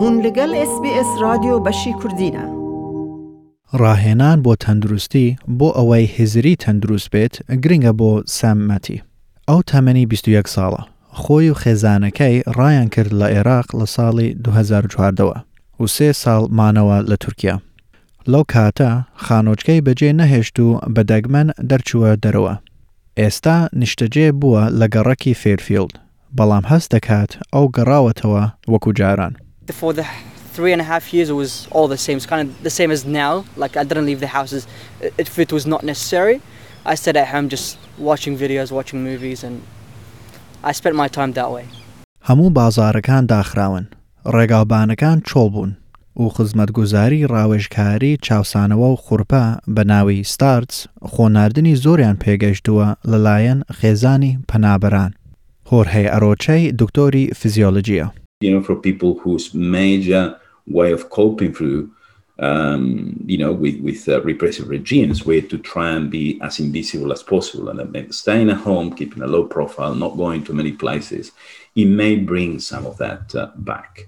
هون لەگەڵ SسBS رادیۆ بەشی کوردینە. ڕاهێنان بۆ تەندروستی بۆ ئەوەی هزری تەندروست بێت گرنگە بۆ ساممەتی. ئەو تەمەنی 21 ساڵە. خۆی و خێزانەکەی ڕایان کرد لە عێراق لە ساڵی 2014ەوە و سێ ساڵ مانەوە لە تورکیا. لەو کاتە خانۆچکەی بەجێ نەهێشت و بە دەگمەن دەرچووە دەرەوە. ئێستا نیشتەجێ بووە لە گەڕەکی فێرفیلد، بەڵام هەست دەکات ئەو گەڕاوەتەوە وەکو جاران. For the three and a half years, it was all the same. It's kind of the same as now. Like I didn't leave the house as- if it was not necessary. I stayed at home just watching videos, watching movies, and I spent my time that way. هەموو بازارەکان داخراون، ڕێگاوبانەکان چۆڵ بوون و خزمەتگوزاری ڕاوێژکاری چاوسانەوە و خوورپە بە ناوی ستارتس خۆناردنی زۆریان پێگەشتووە لەلایەن خێزانی پەنابەران. هۆرهەی ئەرۆچەی دکتۆری فیزیۆلۆژیە. you know, for people whose major way of coping through, um, you know, with, with uh, repressive regimes were to try and be as invisible as possible. And that meant staying at home, keeping a low profile, not going to many places. It may bring some of that uh, back.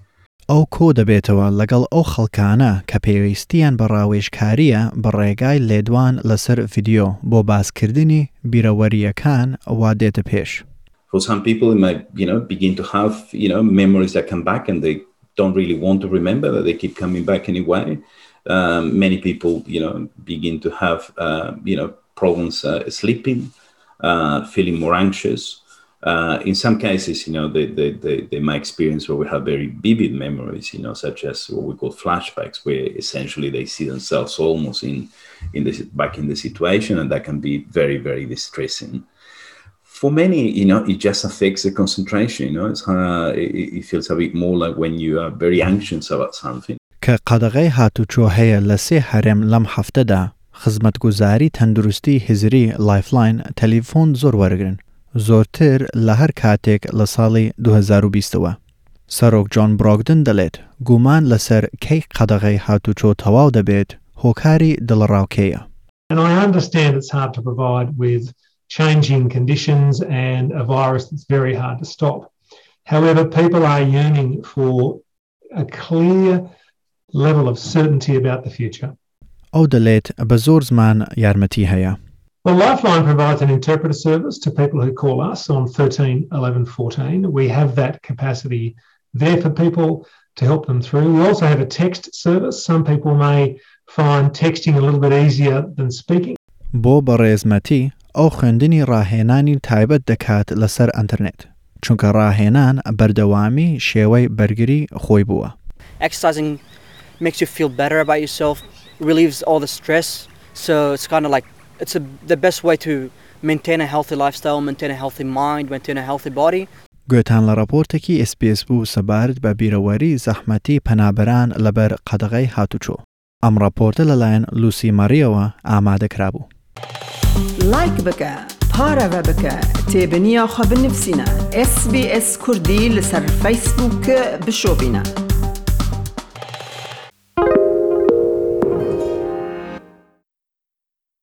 ئەو کۆ دەبێتەوە لەگەڵ ئەو خەڵکانە کە پێویستیان بە ڕاوێژکاریە بە ڕێگای لێدوان لەسەر ڤیددیۆ بۆ باسکردنی بیرەوەریەکان وا دێتە پێش. For some people, it might, you know, begin to have, you know, memories that come back and they don't really want to remember that they keep coming back anyway. Um, many people, you know, begin to have, uh, you know, problems uh, sleeping, uh, feeling more anxious. Uh, in some cases, you know, they, they, they, they may experience where we have very vivid memories, you know, such as what we call flashbacks, where essentially they see themselves almost in, in this back in the situation, and that can be very, very distressing. For many, you know, it just affects the concentration. You know, it's uh, it, it feels a bit more like when you are very anxious about something. کە قەدەغی هاتوچۆ هەیە لە سێ هەرێم لەم هەفتەدا خزمەتگوزاری تەندروستی هزری لایفلاین تەلیفۆن زۆر وەرگن زۆرتر لە هەر کاتێک لە ساڵی 2020ەوە سەرۆک جۆن براگدن دەڵێت گومان لەسەر کەی قەدەغی هاتوچۆ تەواو دەبێت هۆکاری دڵڕاوکەیە And I understand it's hard to provide with changing conditions and a virus that's very hard to stop. However, people are yearning for a clear level of certainty about the future. ئەو دەڵێت بە زۆر زمان یارمەتی هەیە Well, Lifeline provides an interpreter service to people who call us on 13 11 14. We have that capacity there for people to help them through. We also have a text service. Some people may find texting a little bit easier than speaking. بۆ بەڕێزمەتی ئەو خوێندنی ڕاهێنانی تایبەت دەکات لەسەر ئەتەرنێت چونکە ڕاهێنان بەردەوامی شێوەی بەرگری خۆی بووە Exercising makes you feel better about yourself, relieves all the stress. So it's kind of like it's a, the best way to maintain a healthy lifestyle, maintain a healthy mind, maintain a healthy body. گوێتان لە ڕپۆرتێکی SسPS بوو سەبارەت بە بیرەوەری زەحمەتی پەنابەران لەبەر قەدەغی هاتوچۆ ئەم ڕپۆرتە لەلایەن لوسی مەریەوە ئامادەکرا بوو لايك بك تابنيا خب بکە اس بي اس كردي لسر فيسبوك بشوبنا